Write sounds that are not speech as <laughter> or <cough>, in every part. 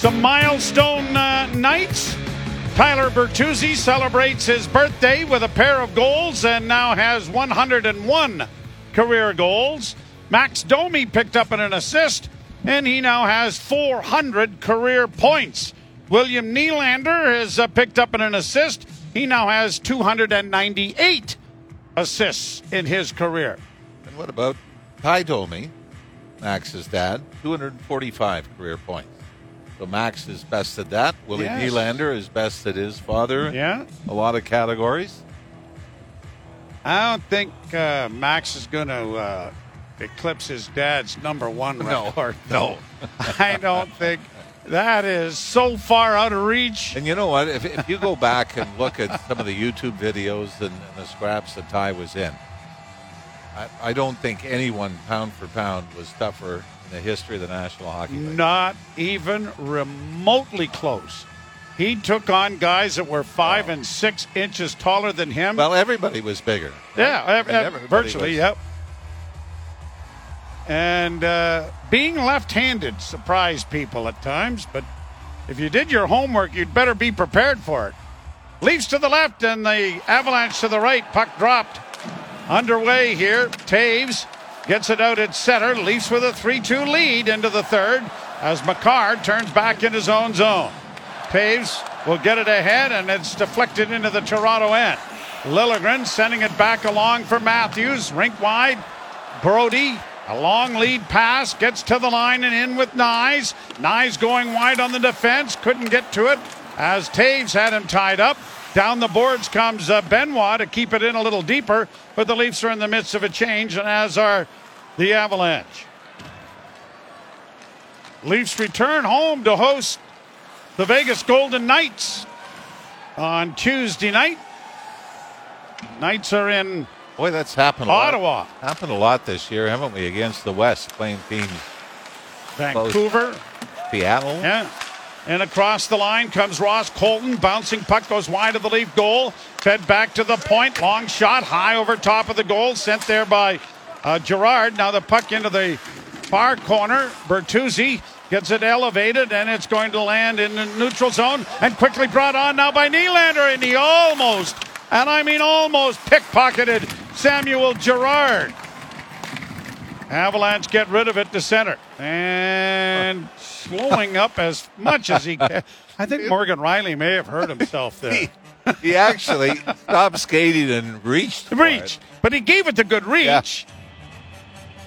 Some milestone uh, nights. Tyler Bertuzzi celebrates his birthday with a pair of goals and now has 101 career goals. Max Domi picked up an assist and he now has 400 career points. William Nylander has uh, picked up an assist. He now has 298 assists in his career. And what about Ty Domi, Max's dad? 245 career points. So Max is best at that. Willie Yes. Nylander is best at his father. Yeah. A lot of categories. I don't think uh, Max is going to uh, eclipse his dad's number one No. record. <laughs> No. <laughs> I don't think that is so far out of reach. And you know what? If, if you go back and look at some of the YouTube videos and, and the scraps that Ty was in, I, I don't think anyone pound for pound was tougher in the history of the National Hockey League. Not even remotely close. He took on guys that were five and six inches taller than him. Well, everybody was bigger. yeah, And ev- virtually, was- yep. And uh, being left-handed surprised people at times, but if you did your homework, you'd better be prepared for it. Leafs to the left and the Avalanche to the right. Puck dropped. Underway here. Toews gets it out at center. Leafs with a 3 2 lead into the third as Makar turns back in his own zone. Toews will get it ahead and it's deflected into the Toronto end. Liljegren sending it back along for Matthews. Rink wide. Brodie, a long lead pass, gets to the line and in with Knies. Knies going wide on the defense, couldn't get to it as Toews had him tied up. Down the boards comes uh, Benoit to keep it in a little deeper, but the Leafs are in the midst of a change, and as are the Avalanche. Leafs return home to host the Vegas Golden Knights on Tuesday night. Knights are in Boy, that's happened a Ottawa. Happened a lot this year, haven't we? Against the West, playing teams Vancouver. Seattle. Yeah. And across the line comes Ross Colton. Bouncing puck goes wide of the Leaf goal. Fed back to the point. Long shot high over top of the goal. Sent there by uh, Girard. Now the puck into the far corner. Bertuzzi gets it elevated and it's going to land in the neutral zone and quickly brought on now by Nylander. And he almost, and I mean almost, pickpocketed Samuel Girard. Avalanche get rid of it to center. And slowing up as much as he can. I think Morgan Rielly may have hurt himself there. He actually stopped skating and reached. for Reach. it. But he gave it the good reach.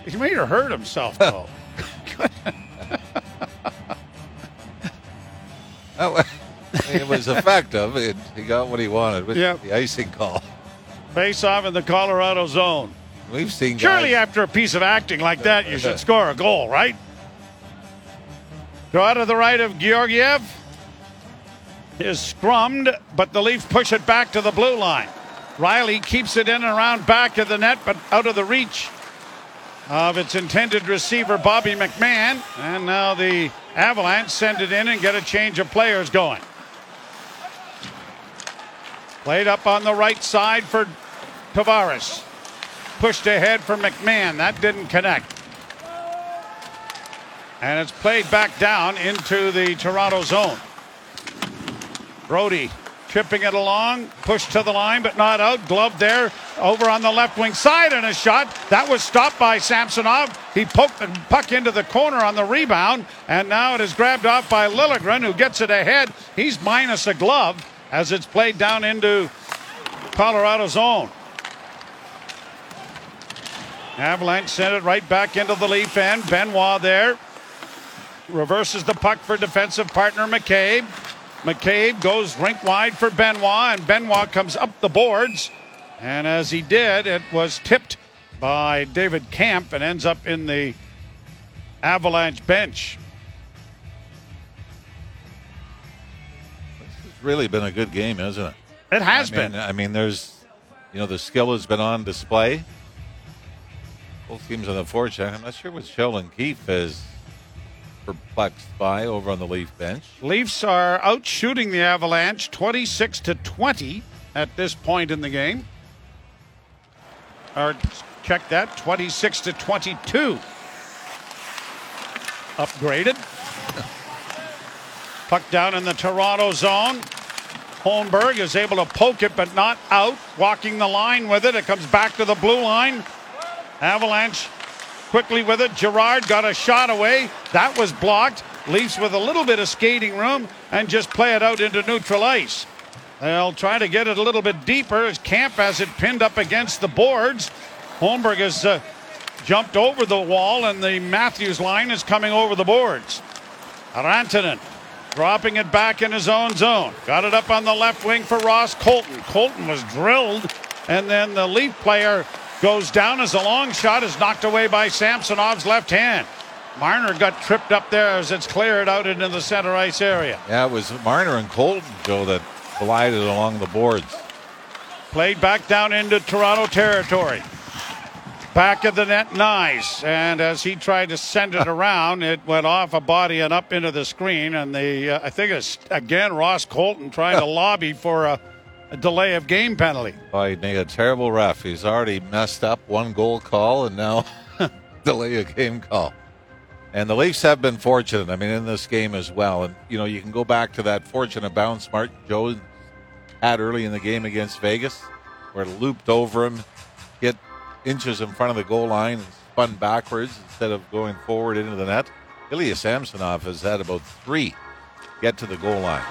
He may have hurt himself, though. <laughs> Oh, it was effective. It, he got what he wanted with Yep. the icing call. Face off in the Colorado zone. We've seen Surely, guys, after a piece of acting like that, you should <laughs> score a goal, right? Go out of the right of Georgiev. Is scrummed, but the Leafs push it back to the blue line. Rielly keeps it in and around back of the net, but out of the reach of its intended receiver, Bobby McMann. And now the Avalanche send it in and get a change of players going. Played up on the right side for Tavares. Pushed ahead for McMann. That didn't connect. And it's played back down into the Toronto zone. Brodie chipping it along, pushed to the line, but not out. Glove there over on the left wing side and a shot. That was stopped by Samsonov. He poked the puck into the corner on the rebound, and now it is grabbed off by Liljegren, who gets it ahead. He's minus a glove as it's played down into Colorado zone. Avalanche sent it right back into the Leaf end. Benoit there. Reverses the puck for defensive partner McCabe. McCabe goes rink wide for Benoit, and Benoit comes up the boards. And as he did, it was tipped by David Kampf and ends up in the Avalanche bench. It's really been a good game, isn't it? It has I mean, been. I mean, there's, you know, the skill has been on display. Both teams on the forehand. I'm not sure what Sheldon Keefe is perplexed by over on the Leaf bench. Leafs are out shooting the Avalanche 26 to 20 at this point in the game. Or check that 26 to 22. Upgraded. Puck down in the Toronto zone. Holmberg is able to poke it, but not out. Walking the line with it. It comes back to the blue line. Avalanche quickly with it. Girard got a shot away. That was blocked. Leafs with a little bit of skating room and just play it out into neutral ice. They'll try to get it a little bit deeper as Kampf has it pinned up against the boards. Holmberg has uh, jumped over the wall, and the Matthews line is coming over the boards. Rantanen dropping it back in his own zone. Got it up on the left wing for Ross Colton. Colton was drilled, and then the Leaf player goes down as a long shot is knocked away by Samsonov's left hand. Marner got tripped up there as it's cleared out into the center ice area. Yeah, it was Marner and Colton, Joe, that collided along the boards. Played back down into Toronto territory. Back of the net, nice. And as he tried to send it <laughs> around, it went off a body and up into the screen. And the uh, I think it's again Ross Colton trying to <laughs> lobby for a, a, delay of game penalty. Oh, he made a terrible ref. He's already messed up one goal call and now <laughs> delay a game call. And the Leafs have been fortunate. I mean, in this game as well. And you know, you can go back to that fortunate bounce Martin Jones had early in the game against Vegas, where it looped over him, hit inches in front of the goal line and spun backwards instead of going forward into the net. Ilya Samsonov has had about three get to the goal line.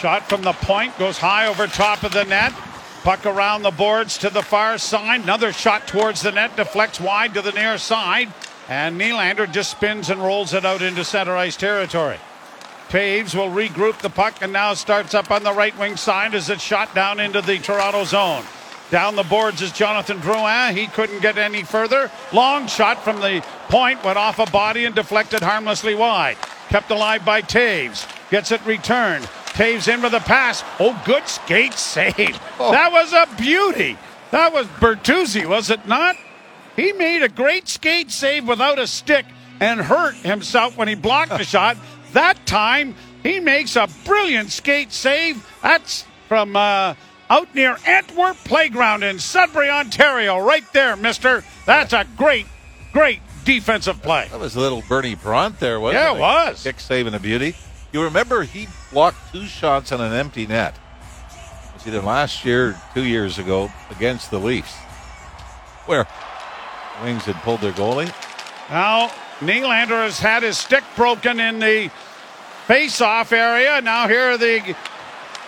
Shot from the point goes high over top of the net. Puck around the boards to the far side. Another shot towards the net deflects wide to the near side. And Nylander just spins and rolls it out into center ice territory. Toews will regroup the puck and now starts up on the right wing side as it's shot down into the Toronto zone. Down the boards is Jonathan Drouin. He couldn't get any further. Long shot from the point, went off a body and deflected harmlessly wide. Kept alive by Toews. Gets it returned. Toews in with a pass. Oh, good skate save. Oh. That was a beauty. That was Bertuzzi, was it not? He made a great skate save without a stick and hurt himself when he blocked the <laughs> shot. That time, he makes a brilliant skate save. That's from uh, out near Antwerp Playground in Sudbury, Ontario. Right there, mister. That's a great, great defensive play. That was a little Bernie Parent there, wasn't yeah, it? Yeah, it was. Kick saving a beauty. You remember he blocked two shots on an empty net. It was either last year or two years ago against the Leafs, where Wings had pulled their goalie. Now, Nylander has had his stick broken in the face-off area. Now here are the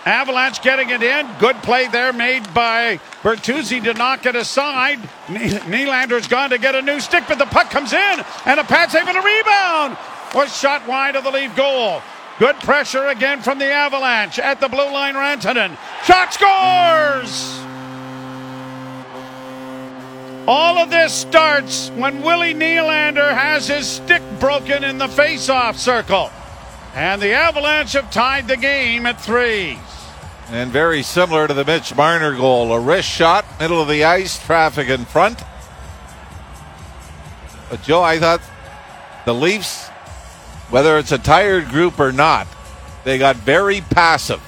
Avalanche getting it in. Good play there made by Bertuzzi to knock it aside. Nylander's gone to get a new stick, but the puck comes in, and a pad save and a rebound was shot wide of the lead goal. Good pressure again from the Avalanche at the blue line. Rantanen shot scores. All of this starts when Willie Nylander has his stick broken in the face-off circle. And the Avalanche have tied the game at three. And very similar to the Mitch Marner goal. A wrist shot, middle of the ice, traffic in front. But Joe, I thought the Leafs, whether it's a tired group or not, they got very passive.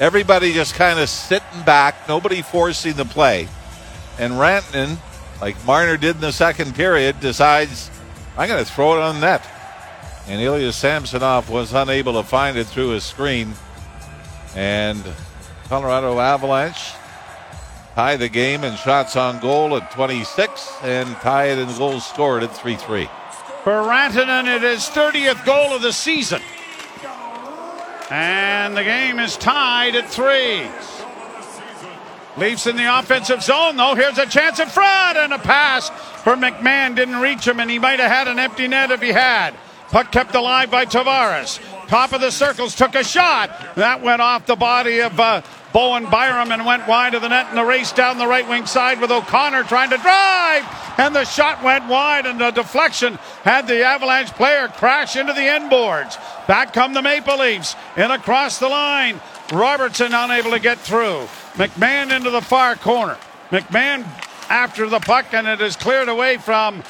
Everybody just kind of sitting back, nobody forcing the play. And Rantanen, like Marner did in the second period, decides, I'm going to throw it on net. And Ilya Samsonov was unable to find it through his screen. And Colorado Avalanche tie the game in shots on goal at 26 and tie it in goals scored at 3 3. For Rantanen, it is 30th goal of the season. And the game is tied at three. Leafs in the offensive zone, though. Here's a chance in front and a pass for McMann. Didn't reach him, and he might have had an empty net if he had. Puck kept alive by Tavares. Top of the circles took a shot. That went off the body of uh, Bowen Byram and went wide of the net in the race down the right wing side with O'Connor trying to drive. And the shot went wide and the deflection had the Avalanche player crash into the end boards. Back come the Maple Leafs in across the line. Robertson unable to get through. McMann into the far corner. McMann after the puck and it is cleared away from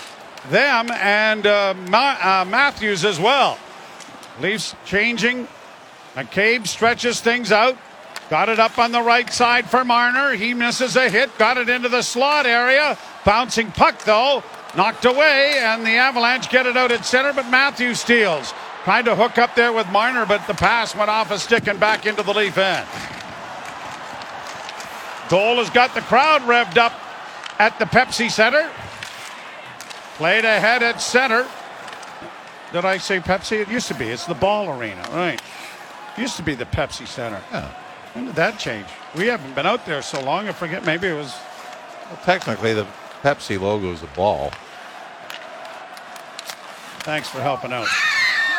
them and uh, Ma- uh, Matthews as well. Leafs changing. McCabe stretches things out. Got it up on the right side for Marner. He misses a hit. Got it into the slot area. Bouncing puck, though. Knocked away, and the Avalanche get it out at center, but Matthews steals. Tried to hook up there with Marner, but the pass went off a stick and back into the Leaf end. Dole has got the crowd revved up at the Pepsi Center. Played ahead at center. Did I say Pepsi? It used to be. It's the ball arena, right? Used to be the Pepsi Center. Yeah. When did that change? We haven't been out there so long. I forget. Maybe it was. Well, technically, the Pepsi logo is a ball. Thanks for helping out.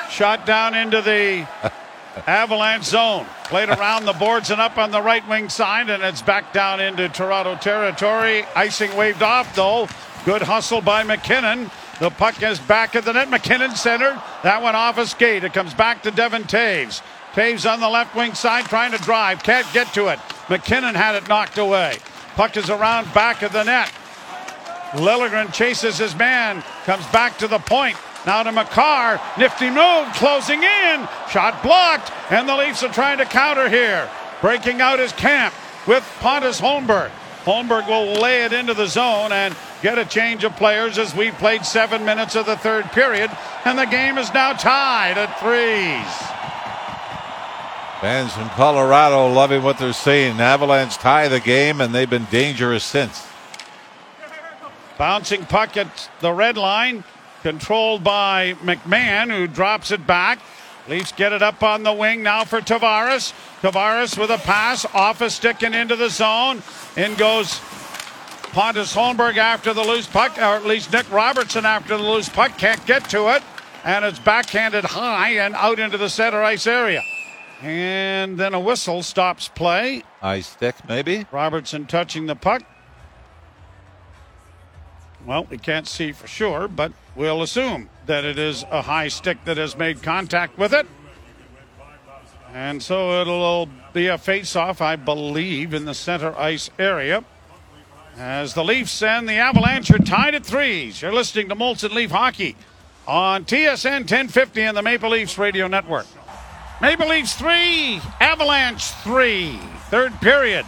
Shot down into the <laughs> Avalanche zone. Played around the boards and up on the right wing side, and it's back down into Toronto territory. Icing waved off, though. Good hustle by MacKinnon. The puck is back at the net. MacKinnon centered. That went off a skate. It comes back to Devon Toews. Toews on the left wing side trying to drive. Can't get to it. MacKinnon had it knocked away. Puck is around back of the net. Liljegren chases his man. Comes back to the point. Now to Makar. Nifty move. Closing in. Shot blocked. And the Leafs are trying to counter here. Breaking out his Kampf with Pontus Holmberg. Holmberg will lay it into the zone and get a change of players as we played seven minutes of the third period. And the game is now tied at threes. Fans from Colorado loving what they're seeing. Avalanche tie the game, and they've been dangerous since. Bouncing puck at the red line, controlled by McMann, who drops it back. Leafs get it up on the wing now for Tavares. Tavares with a pass off a stick and into the zone. In goes Pontus Holmberg after the loose puck, or at least Nick Robertson after the loose puck. Can't get to it. And it's backhanded high and out into the center ice area. And then a whistle stops play. Ice stick, maybe. Robertson touching the puck. Well, we can't see for sure, but we'll assume that it is a high stick that has made contact with it. And so it'll be a face off, I believe, in the center ice area. As the Leafs and the Avalanche are tied at threes. You're listening to Molson Leaf Hockey on TSN 1050 and the Maple Leafs Radio Network. Maple Leafs 3, Avalanche 3. Third period.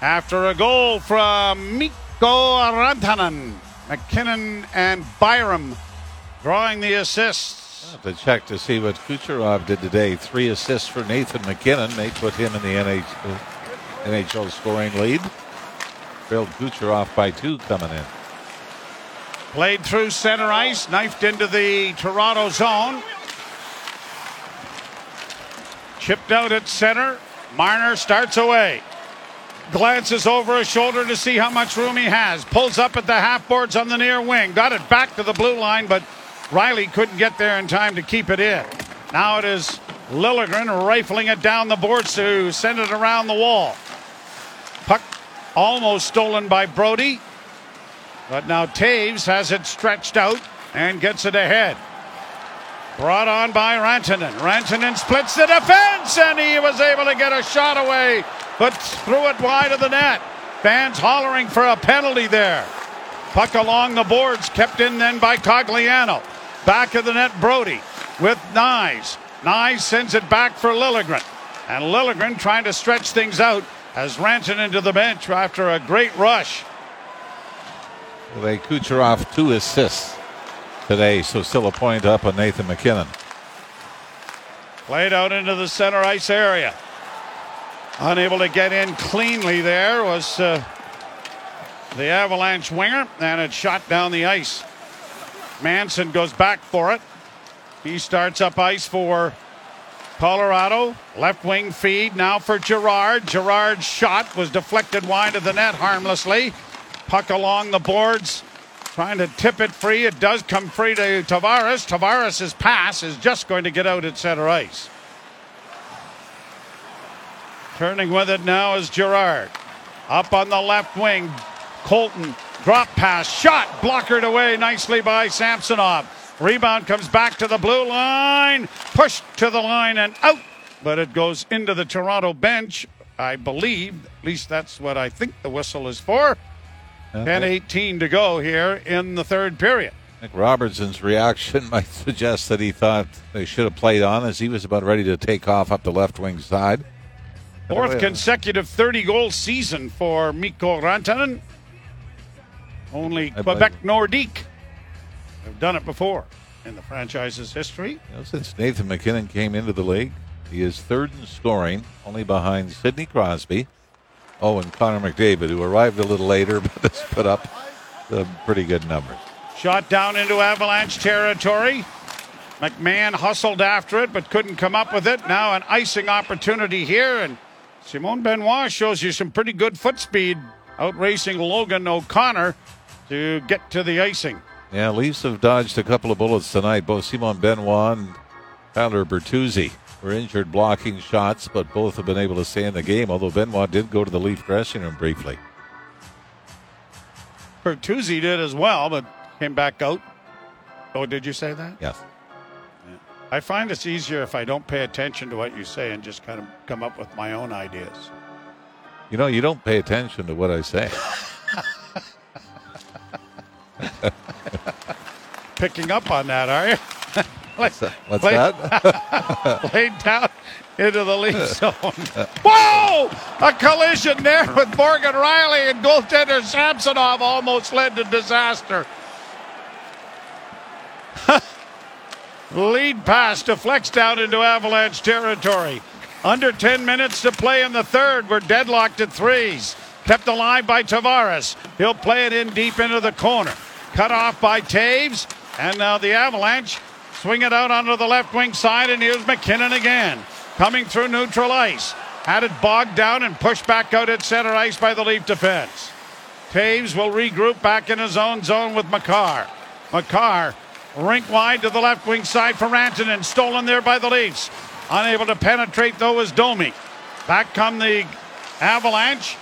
After a goal from Mikko Rantanen, MacKinnon, and Byram drawing the assists. Have to check to see what Kucherov did today. Three assists for Nathan MacKinnon. They put him in the NHL, NHL scoring lead. Trailed Kucherov by two coming in. Played through center ice, knifed into the Toronto zone. Chipped out at center. Marner starts away. Glances over his shoulder to see how much room he has. Pulls up at the half boards on the near wing. Got it back to the blue line, but Rielly couldn't get there in time to keep it in. Now it is Liljegren rifling it down the boards to send it around the wall. Puck almost stolen by Brodie. But now Toews has it stretched out and gets it ahead. Brought on by Rantanen. Rantanen splits the defense and he was able to get a shot away, but threw it wide of the net. Fans hollering for a penalty there. Puck along the boards, kept in then by Cogliano. Back of the net, Brodie with Knies. Knies sends it back for Liljegren. And Liljegren trying to stretch things out has Rantanen to the bench after a great rush. They Kucherov two assists today, so still a point up on Nathan MacKinnon. Played out into the center ice area. Unable to get in cleanly there was uh, the Avalanche winger, and it shot down the ice. Manson goes back for it. He starts up ice for Colorado. Left wing feed now for Girard. Girard's shot was deflected wide of the net harmlessly. Puck along the boards, trying to tip it free. It does come free to Tavares. Tavares' pass is just going to get out at center ice. Turning with it now is Girard. Up on the left wing, Colton drop pass, shot blockered away nicely by Samsonov. Rebound comes back to the blue line, pushed to the line and out, but it goes into the Toronto bench. I believe, at least that's what I think the whistle is for. Uh, 10 18 to go here in the third period. Nick Robertson's reaction <laughs> might suggest that he thought they should have played on as he was about ready to take off up the left wing side. Fourth consecutive 30 goal season for Mikko Rantanen. Only I Quebec Nordique have done it before. in the franchise's history. You know, since Nathan MacKinnon came into the league, he is third in scoring, only behind Sidney Crosby. Oh, and Connor McDavid, who arrived a little later <laughs> but has put up some pretty good numbers. Shot down into Avalanche territory. McMann hustled after it but couldn't come up with it. Now an icing opportunity here, and Simon Benoit shows you some pretty good foot speed out racing Logan O'Connor to get to the icing. Yeah, Leafs have dodged a couple of bullets tonight. Both Simon Benoit and Tyler Bertuzzi were injured blocking shots, but both have been able to stay in the game, although Benoit did go to the Leaf dressing room briefly. Bertuzzi did as well, but came back out. Oh, did you say that? Yes. I find it's easier if I don't pay attention to what you say and just kind of come up with my own ideas. You know, you don't pay attention to what I say. <laughs> <laughs> Picking up on that, are you? What's that? What's Play- that? <laughs> Laid down into the lead zone. Whoa! A collision there with Morgan Rielly and goaltender Samsonov almost led to disaster. <laughs> Lead pass deflects down into Avalanche territory. Under 10 minutes to play in the third. We're deadlocked at threes. Kept alive by Tavares. He'll play it in deep into the corner. Cut off by Toews. And now the Avalanche swing it out onto the left wing side. And here's MacKinnon again. Coming through neutral ice. Had it bogged down and pushed back out at center ice by the Leaf defense. Toews will regroup back in his own zone with Makar. Makar rink wide to the left wing side for Rantanen. And stolen there by the Leafs. Unable to penetrate though is Domi. Back come the Avalanche.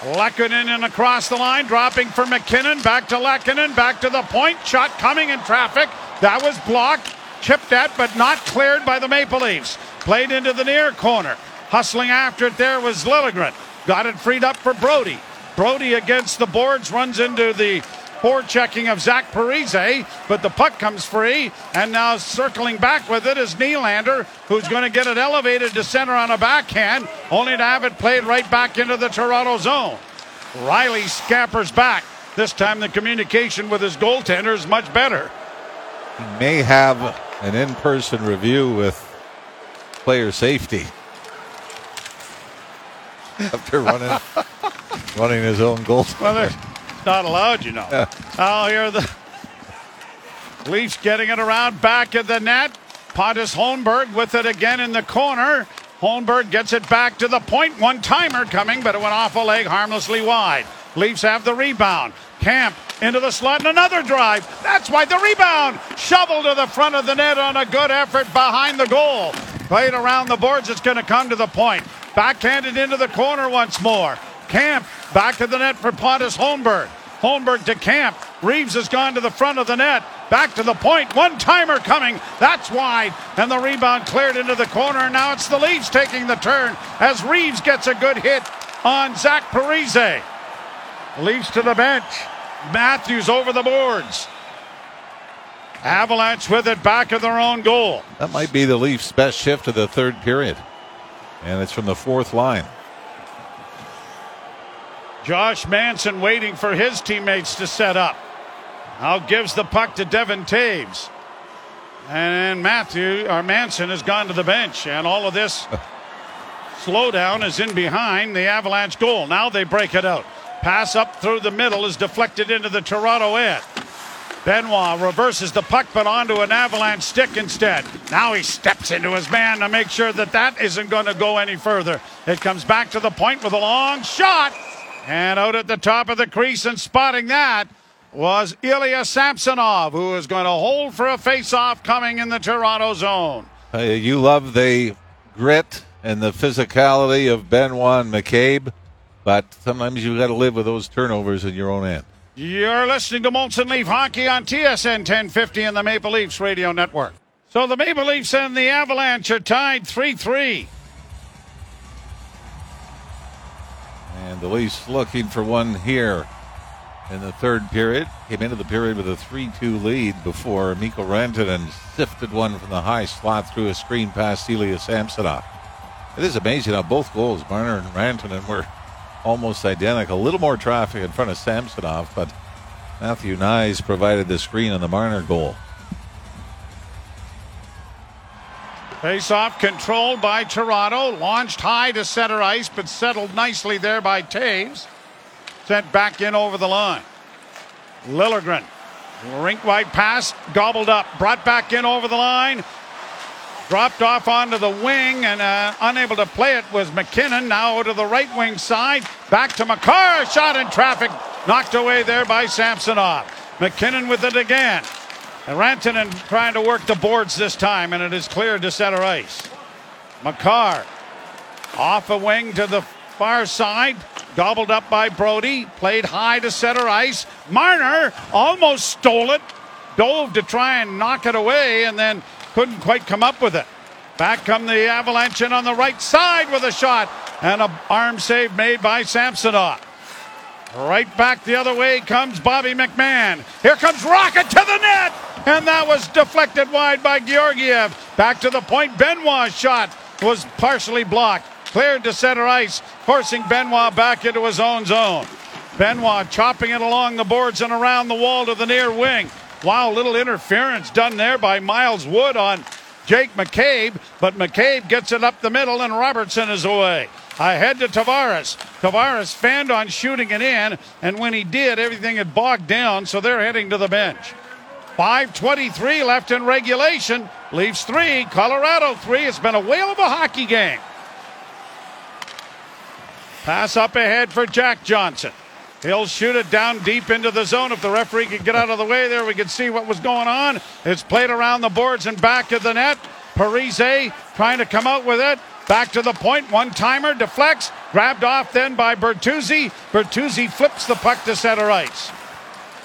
Lehkonen and across the line, dropping for MacKinnon. Back to Lehkonen, back to the point. Shot coming in traffic. That was blocked, chipped at, but not cleared by the Maple Leafs. Played into the near corner. Hustling after it there was Liljegren. Got it freed up for Brodie. Brodie against the boards runs into the poor checking of Zach Parise, but the puck comes free, and now circling back with it is Nylander, who's going to get it elevated to center on a backhand, only to have it played right back into the Toronto zone. Rielly scampers back. This time the communication with his goaltender is much better. He may have an in person review with player safety after running, <laughs> running his own goal. Well, not allowed, you know. Oh, here the Leafs getting it around back of the net. Pontus Holmberg with it again in the corner. Holmberg gets it back to the point. One timer coming, but it went off a leg harmlessly wide. Leafs have the rebound. Kampf into the slot and another drive. That's why the rebound shoveled to the front of the net on a good effort behind the goal. Played around the boards. It's going to come to the point. Backhanded into the corner once more. Kampf back to the net for Pontus Holmberg. Holmberg to Kampf. Reaves has gone to the front of the net. Back to the point. One timer coming. That's wide. And the rebound cleared into the corner. Now it's the Leafs taking the turn as Reaves gets a good hit on Zach Parise. Leafs to the bench. Matthews over the boards. Avalanche with it back of their own goal. That might be the Leafs' best shift of the third period. And it's from the fourth line. Josh Manson waiting for his teammates to set up. Now gives the puck to Devon Toews. And Matthew or Manson has gone to the bench. And all of this <laughs> slowdown is in behind the Avalanche goal. Now they break it out. Pass up through the middle is deflected into the Toronto end. Benoit reverses the puck, but onto an avalanche stick instead. Now he steps into his man to make sure that that isn't going to go any further. It comes back to the point with a long shot. And out at the top of the crease and spotting that was Ilya Samsonov, who is going to hold for a face-off coming in the Toronto zone. Uh, you love the grit and the physicality of Benoit McCabe, but sometimes you've got to live with those turnovers in your own end. You're listening to Molson Leaf Hockey on TSN 1050 and the Maple Leafs Radio Network. So the Maple Leafs and the Avalanche are tied 3 3. The Leafs looking for one here in the third period. Came into the period with a 3 2 lead before Mikko Rantanen sifted one from the high slot through a screen past Ilya Samsonov. It is amazing how both goals, Marner and Rantanen, were almost identical. A little more traffic in front of Samsonov, but Matthew Knies provided the screen on the Marner goal. Face off controlled by Toronto. Launched high to center ice, but settled nicely there by Toews. Sent back in over the line. Liljegren. Rink wide pass, gobbled up, brought back in over the line. Dropped off onto the wing and uh, unable to play it was MacKinnon. Now to the right wing side. Back to Makar. Shot in traffic. Knocked away there by Samsonov. MacKinnon with it again. And Rantanen trying to work the boards this time, and it is cleared to center ice. Makar off a wing to the far side, gobbled up by Brodie, played high to center ice. Marner almost stole it, dove to try and knock it away, and then couldn't quite come up with it. Back come the Avalanche in on the right side with a shot, and a arm save made by Samsonov. Right back the other way comes Bobby McMann. Here comes Rocket to the net, and that was deflected wide by Georgiev. Back to the point. Benoit's shot was partially blocked. Cleared to center ice, forcing Benoit back into his own zone. Benoit chopping it along the boards and around the wall to the near wing. Wow, little interference done there by Miles Wood on Jake McCabe, but McCabe gets it up the middle and Robertson is away. Ahead to Tavares. Tavares fanned on shooting it in, and when he did, everything had bogged down, so they're heading to the bench. 5.23 left in regulation. Leafs three, Colorado three. It's been a whale of a hockey game. Pass up ahead for Jack Johnson. He'll shoot it down deep into the zone. If the referee could get out of the way there, we could see what was going on. It's played around the boards and back to the net. Parise trying to come out with it. Back to the point. One timer deflects. Grabbed off then by Bertuzzi. Bertuzzi flips the puck to center ice.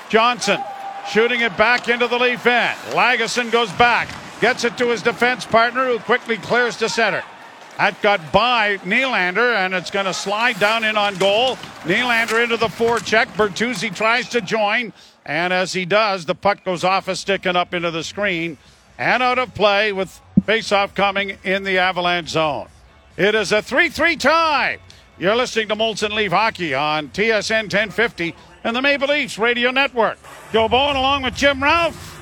Johnson shooting it back into the Leaf end. Lagesson goes back. Gets it to his defense partner who quickly clears to center. That got by Nylander, and it's going to slide down in on goal. Nylander into the forecheck. Bertuzzi tries to join, and as he does, the puck goes off a stick and up into the screen and out of play with faceoff coming in the Avalanche zone. It is a 3 3 tie. You're listening to Molson Leaf Hockey on TSN 1050 and the Maple Leafs Radio Network. Joe Bowen along with Jim Ralph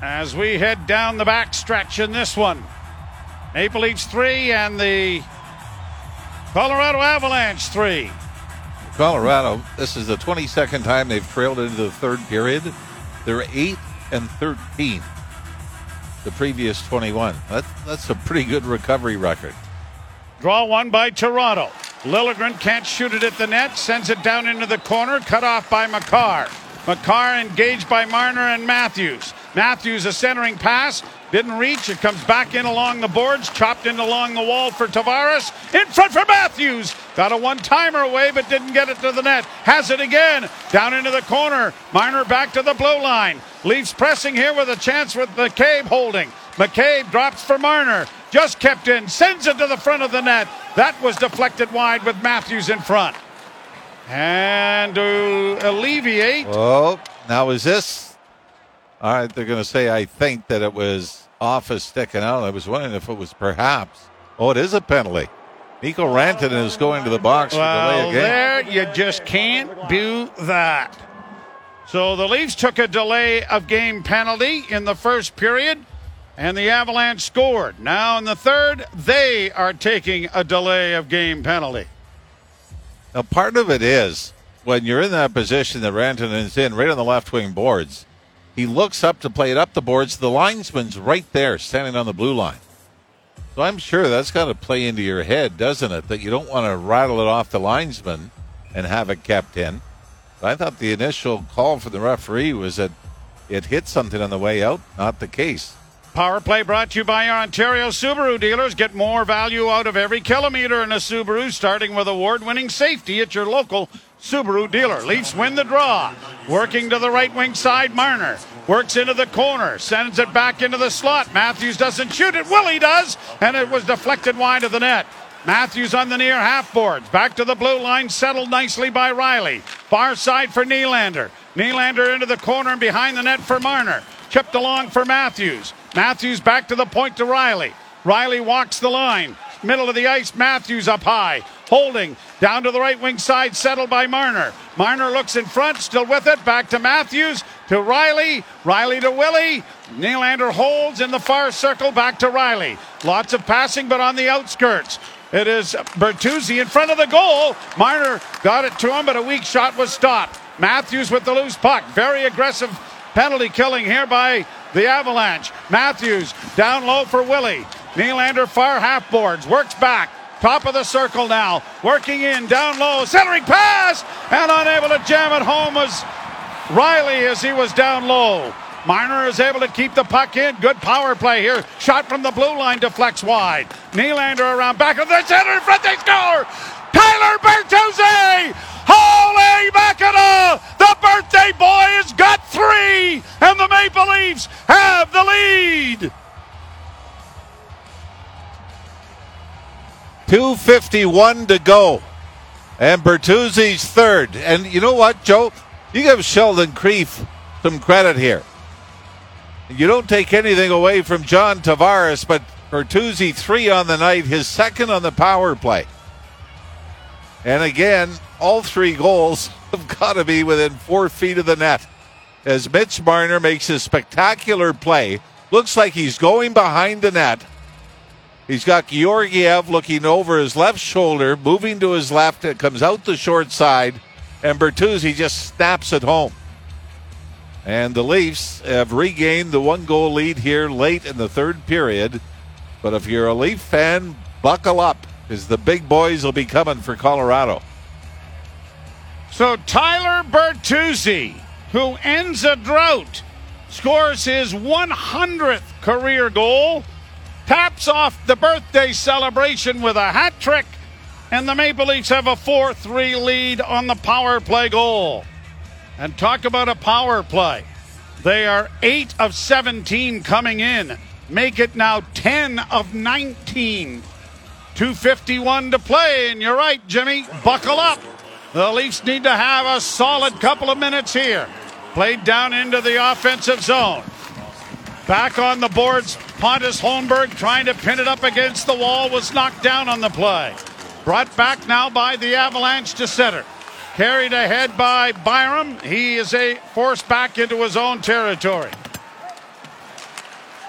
as we head down the back stretch in this one. Maple Leafs three and the Colorado Avalanche three. Colorado, this is the 22nd time they've trailed into the third period. They're 8 and 13. The previous 21. That's, that's a pretty good recovery record. Draw one by Toronto. Liljegren can't shoot it at the net, sends it down into the corner, cut off by Makar. Makar engaged by Marner and Matthews. Matthews a centering pass, didn't reach. It comes back in along the boards, chopped in along the wall for Tavares. In front for Matthews. Got a one timer away, but didn't get it to the net. Has it again. Down into the corner. Marner back to the blue line. Leafs pressing here with a chance with McCabe holding. McCabe drops for Marner. Just kept in. Sends it to the front of the net. That was deflected wide with Matthews in front. And to alleviate. Oh, now is this? All right, they're going to say, I think that it was off a stick and out. I was wondering if it was perhaps. Oh, it is a penalty. Mikko Rantanen is going to the box well, for delay of game. there you just can't do that. So the Leafs took a delay of game penalty in the first period, and the Avalanche scored. Now in the third, they are taking a delay of game penalty. Now, part of it is when you're in that position that Rantanen's in, right on the left wing boards, he looks up to play it up the boards. The linesman's right there, standing on the blue line. So I'm sure that's got to play into your head, doesn't it? That you don't want to rattle it off the linesman and have it kept in. But I thought the initial call from the referee was that it hit something on the way out. Not the case. Power play brought to you by our Ontario Subaru dealers. Get more value out of every kilometer in a Subaru, starting with award winning safety at your local Subaru dealer. Leafs win the draw. Working to the right wing side, Marner. Works into the corner, sends it back into the slot. Matthews doesn't shoot it. Willie does, and it was deflected wide of the net. Matthews on the near half boards. Back to the blue line, settled nicely by Rielly. Far side for Nylander. Nylander into the corner and behind the net for Marner. Chipped along for Matthews. Matthews back to the point to Rielly. Rielly walks the line. Middle of the ice, Matthews up high. Holding down to the right wing side, settled by Marner. Marner looks in front, still with it. Back to Matthews, to Rielly. Rielly to Willie. Nylander holds in the far circle back to Rielly. Lots of passing, but on the outskirts. It is Bertuzzi in front of the goal. Marner got it to him, but a weak shot was stopped. Matthews with the loose puck. Very aggressive penalty killing here by the Avalanche. Matthews down low for Willie. Nylander far half boards. Works back. Top of the circle now. Working in, down low. Centering pass! And unable to jam it home was Rielly as he was down low. Miner is able to keep the puck in. Good power play here. Shot from the blue line deflects wide. Nylander around back of the center in front. They score! Tyler Bertuzzi! Holy mackerel! The birthday boy and the Maple Leafs have the lead. 251 to go. And Bertuzzi's third. And you know what, Joe? You give Sheldon Keefe some credit here. You don't take anything away from John Tavares, but Bertuzzi three on the night, his second on the power play. And again, all three goals <laughs> have got to be within four feet of the net. As Mitch Marner makes a spectacular play, looks like he's going behind the net. He's got Georgiev looking over his left shoulder, moving to his left. It comes out the short side, and Bertuzzi just snaps it home. And the Leafs have regained the one goal lead here late in the third period. But if you're a Leaf fan, buckle up because the big boys will be coming for Colorado. So Tyler Bertuzzi, who ends a drought, scores his 100th career goal, taps off the birthday celebration with a hat trick, and the Maple Leafs have a 4 3 lead on the power play goal. And talk about a power play. They are 8 of 17 coming in. Make it now 10 of 19. 251 to play, and you're right, Jimmy. Buckle up. The Leafs need to have a solid couple of minutes here. Played down into the offensive zone. Back on the boards, Pontus Holmberg trying to pin it up against the wall was knocked down on the play. Brought back now by the Avalanche to center. Carried ahead by Byram. He is a forced back into his own territory.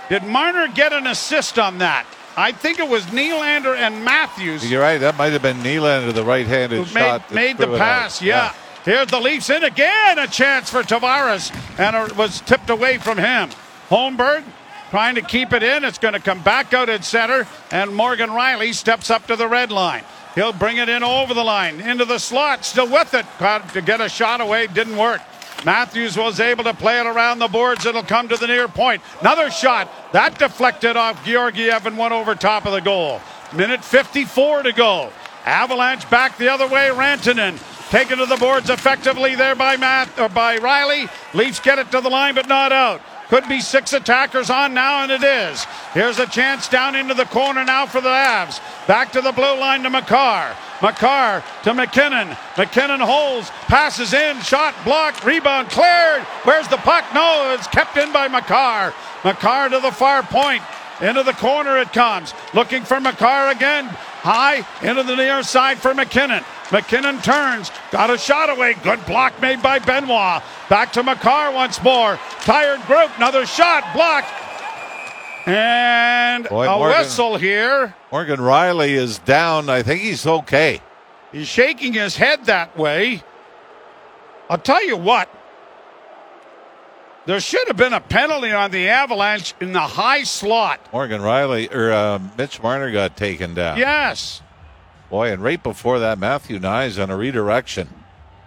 Did Marner get an assist on that? I think it was Nylander and Matthews. You're right. That might have been Nylander, the right-handed who made, shot. made the pass. Yeah. yeah. Here's the Leafs in again. A chance for Tavares, and it was tipped away from him. Holmberg trying to keep it in. It's going to come back out at center, and Morgan Rielly steps up to the red line. He'll bring it in over the line, into the slot, still with it. Got to get a shot away, didn't work. Matthews was able to play it around the boards. It'll come to the near point. Another shot. That deflected off Georgiev and went over top of the goal. Minute 54 to go. Avalanche back the other way. Rantanen taken to the boards effectively there by Matt or by Rielly. Leafs get it to the line, but not out. Could be six attackers on now, and it is. Here's a chance down into the corner now for the Avs. Back to the blue line to Makar. Makar to MacKinnon. MacKinnon holds, passes in, shot blocked, rebound cleared. Where's the puck? No, it's kept in by Makar. Makar to the far point. Into the corner it comes. Looking for Makar again. High into the near side for MacKinnon. MacKinnon turns, got a shot away. Good block made by Benoit. Back to Makar once more. Tired group, another shot blocked. And Boy, a Morgan, whistle here. Morgan Rielly is down. I think he's okay. He's shaking his head that way. I'll tell you what. There should have been a penalty on the Avalanche in the high slot. Morgan Rielly or uh, Mitch Marner got taken down. Yes. Boy, and right before that, Matthew Knies on a redirection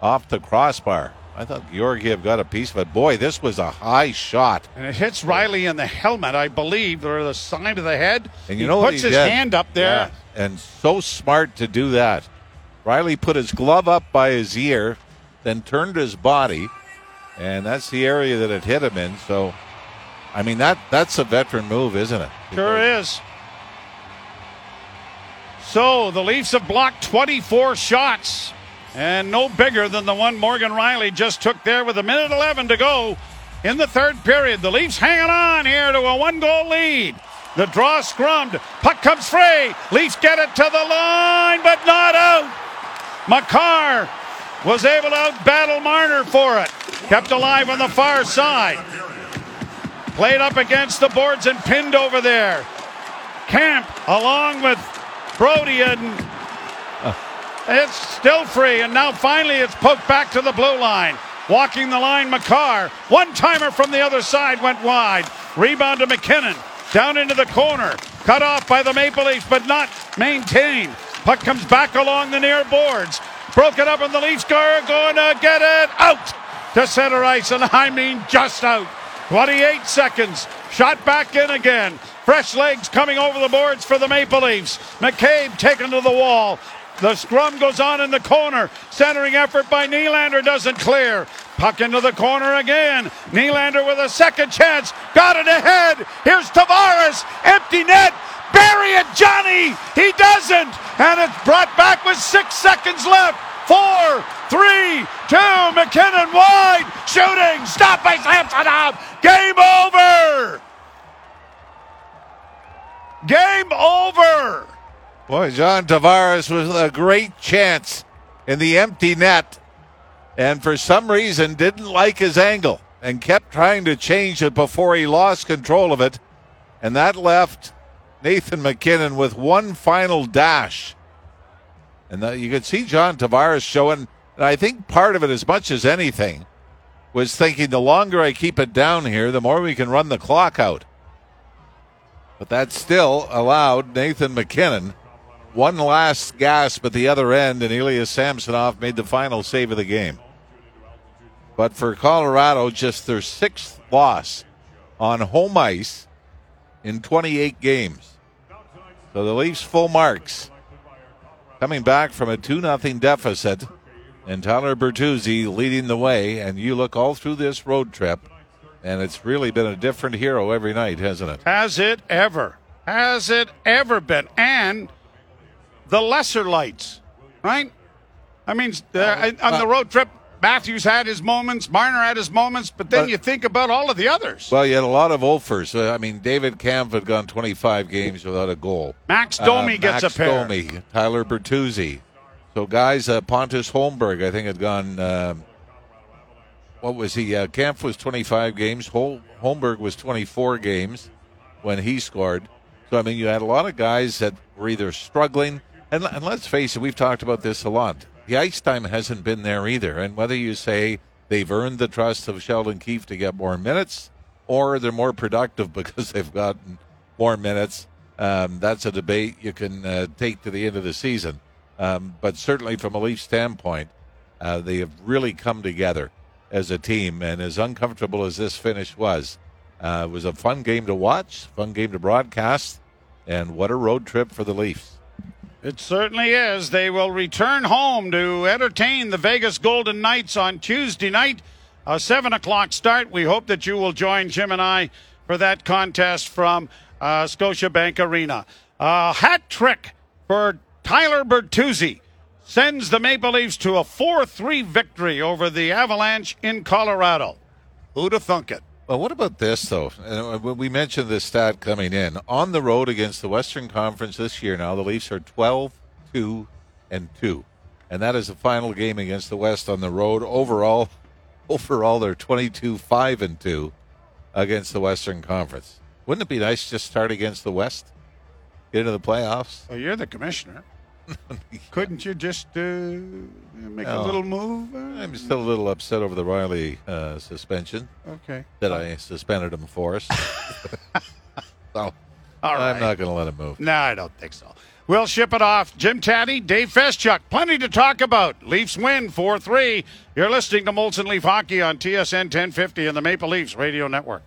off the crossbar. I thought Georgiev got a piece of it. Boy, this was a high shot. And it hits Rielly in the helmet, I believe, or the side of the head. And you he know puts his did? hand up there. Yeah. And so smart to do that. Rielly put his glove up by his ear, then turned his body, and that's the area that it hit him in. So, I mean that that's a veteran move, isn't it? Sure is. So the Leafs have blocked 24 shots and no bigger than the one Morgan Rielly just took there with a minute 11 to go in the third period. The Leafs hanging on here to a one goal lead. The draw scrummed. Puck comes free. Leafs get it to the line, but not out. Makar was able to outbattle Marner for it. Kept alive on the far side. played up against the boards and pinned over there. Kampf along with Brodie and uh, it's still free. And now finally it's poked back to the blue line. Walking the line, Makar. One timer from the other side went wide. Rebound to MacKinnon. Down into the corner. Cut off by the Maple Leafs, but not maintained. Puck comes back along the near boards. Broken up, and the Leafs are going to get it out to center ice, and I mean just out. 28 seconds. Shot back in again. Fresh legs coming over the boards for the Maple Leafs. McCabe taken to the wall. The scrum goes on in the corner. Centering effort by Nylander doesn't clear. Puck into the corner again. Nylander with a second chance. Got it ahead. Here's Tavares. Empty net. Bury it, Johnny. He doesn't. And it's brought back with six seconds left. Four, three, two. MacKinnon wide. Shooting. Stop by Samsonov. Game over. Game over. Boy, John Tavares was a great chance in the empty net, and for some reason didn't like his angle and kept trying to change it before he lost control of it. And that left Nathan MacKinnon with one final dash. And the, you could see John Tavares showing, and I think part of it, as much as anything, was thinking the longer I keep it down here, the more we can run the clock out. But that still allowed Nathan MacKinnon one last gasp at the other end, and Ilya Samsonov made the final save of the game. But for Colorado, just their sixth loss on home ice in 28 games. So the Leafs full marks. Coming back from a 2 0 deficit, and Tyler Bertuzzi leading the way. And you look all through this road trip, and it's really been a different hero every night, hasn't it? Has it ever? Has it ever been? And the lesser lights, right? I mean, uh, on the road trip, Matthews had his moments, Marner had his moments, but then but, you think about all of the others. Well, you had a lot of Ulfers. Uh, I mean, David Kampf had gone 25 games without a goal. Max Domi uh, gets Max a pair. Domi, Tyler Bertuzzi. So guys, uh, Pontus Holmberg, I think, had gone. Uh, what was he? Uh, Kampf was 25 games. Hol- Holmberg was 24 games when he scored. So I mean, you had a lot of guys that were either struggling and, and let's face it, we've talked about this a lot. The ice time hasn't been there either. And whether you say they've earned the trust of Sheldon Keefe to get more minutes or they're more productive <laughs> because they've gotten more minutes, um, that's a debate you can uh, take to the end of the season. Um, but certainly from a Leaf standpoint, uh, they have really come together as a team. And as uncomfortable as this finish was, uh, it was a fun game to watch, fun game to broadcast, and what a road trip for the Leafs. It certainly is. They will return home to entertain the Vegas Golden Knights on Tuesday night, a 7 o'clock start. We hope that you will join Jim and I for that contest from uh, Scotiabank Arena. A hat trick for Tyler Bertuzzi sends the Maple Leafs to a 4 3 victory over the Avalanche in Colorado. Who'd have thunk it? Well, what about this, though? Uh, we mentioned this stat coming in. On the road against the Western Conference this year now, the Leafs are 12 2 and 2. And that is the final game against the West on the road. Overall, <laughs> overall they're 22 5 and 2 against the Western Conference. Wouldn't it be nice to just start against the West? Get into the playoffs? Well, you're the commissioner. <laughs> Couldn't you just uh, make a little move? Uh, I'm still a little upset over the Rielly uh, suspension. Okay. That I suspended him for. Us. <laughs> So All right. I'm not going to let him move. No, I don't think so. We'll ship it off. Jim Tatti, Dave Feschuk, plenty to talk about. Leafs win 4 3. You're listening to Molson Leaf Hockey on TSN 1050 and the Maple Leafs Radio Network.